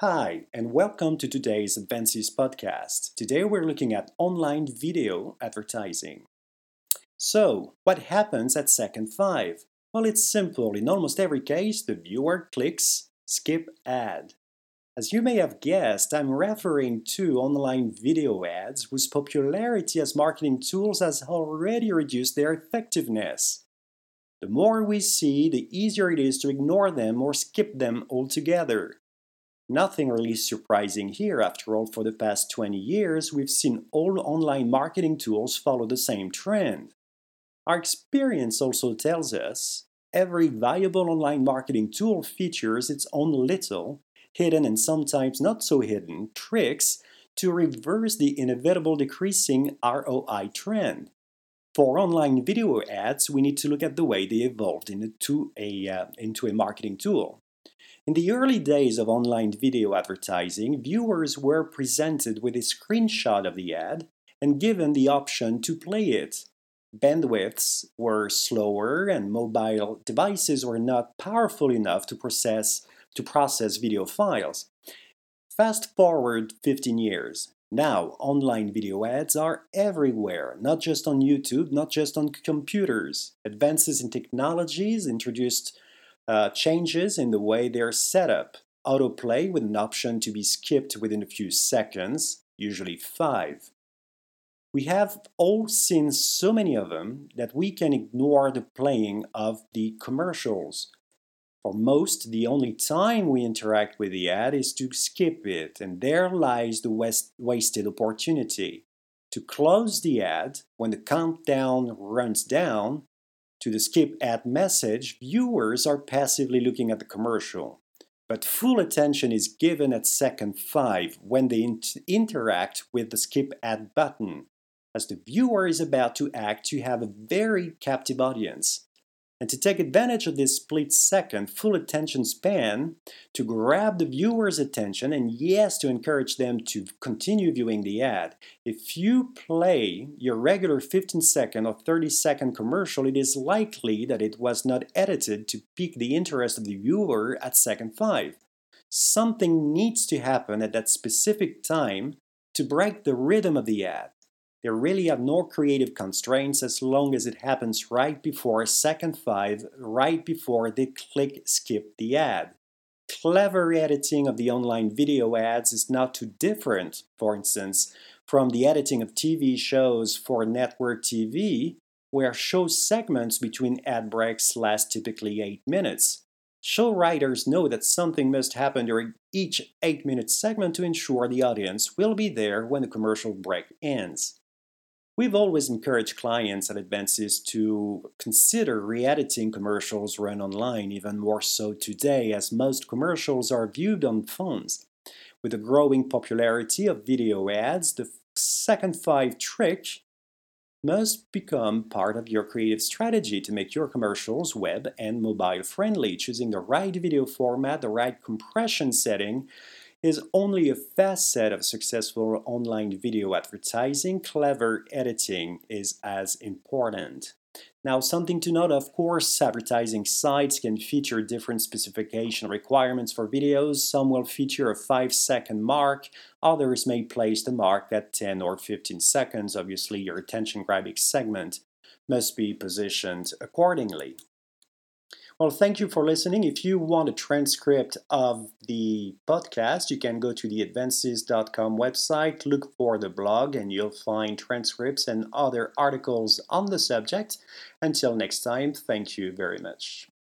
Hi, and welcome to today's Advances podcast. Today we're looking at online video advertising. So, what happens at second 5? Well, it's simple. In almost every case, the viewer clicks skip ad. As you may have guessed, I'm referring to online video ads whose popularity as marketing tools has already reduced their effectiveness. The more we see, the easier it is to ignore them or skip them altogether. Nothing really surprising here, after all, for the past 20 years, we've seen all online marketing tools follow the same trend. Our experience also tells us every valuable online marketing tool features its own little, hidden and sometimes not so hidden, tricks to reverse the inevitable decreasing ROI trend. For online video ads, we need to look at the way they evolved into a, uh, into a marketing tool. In the early days of online video advertising, viewers were presented with a screenshot of the ad and given the option to play it. Bandwidths were slower and mobile devices were not powerful enough to process, to process video files. Fast forward 15 years. Now, online video ads are everywhere, not just on YouTube, not just on computers. Advances in technologies introduced uh, changes in the way they're set up. Autoplay with an option to be skipped within a few seconds, usually five. We have all seen so many of them that we can ignore the playing of the commercials. For most, the only time we interact with the ad is to skip it, and there lies the wasted opportunity. To close the ad, when the countdown runs down, to the skip ad message, viewers are passively looking at the commercial. But full attention is given at second 5 when they interact with the skip ad button, as the viewer is about to act to have a very captive audience and to take advantage of this split second full attention span to grab the viewer's attention and yes to encourage them to continue viewing the ad. If you play your regular 15 second or 30 second commercial it is likely that it was not edited to pique the interest of the viewer at second 5 something needs to happen at that specific time to break the rhythm of the ad they really have no creative constraints as long as it happens right before second 5, right before they click skip the ad. Clever editing of the online video ads is not too different, for instance, from the editing of TV shows for network TV, where show segments between ad breaks last typically 8 minutes. Show writers know that something must happen during each 8 minute segment to ensure the audience will be there when the commercial break ends. We've always encouraged clients at Advances to consider re-editing commercials run online, even more so today as most commercials are viewed on phones. With the growing popularity of video ads, the second 5 trick must become part of your creative strategy to make your commercials web and mobile friendly, choosing the right video format, the right compression setting, is only a facet of successful online video advertising. Clever editing is as important. Now, something to note of course, advertising sites can feature different specification requirements for videos. Some will feature a 5 second mark, others may place the mark at 10 or 15 seconds. Obviously, your attention grabbing segment must be positioned accordingly. Well, thank you for listening. If you want a transcript of the podcast, you can go to the advances.com website, look for the blog, and you'll find transcripts and other articles on the subject. Until next time, thank you very much.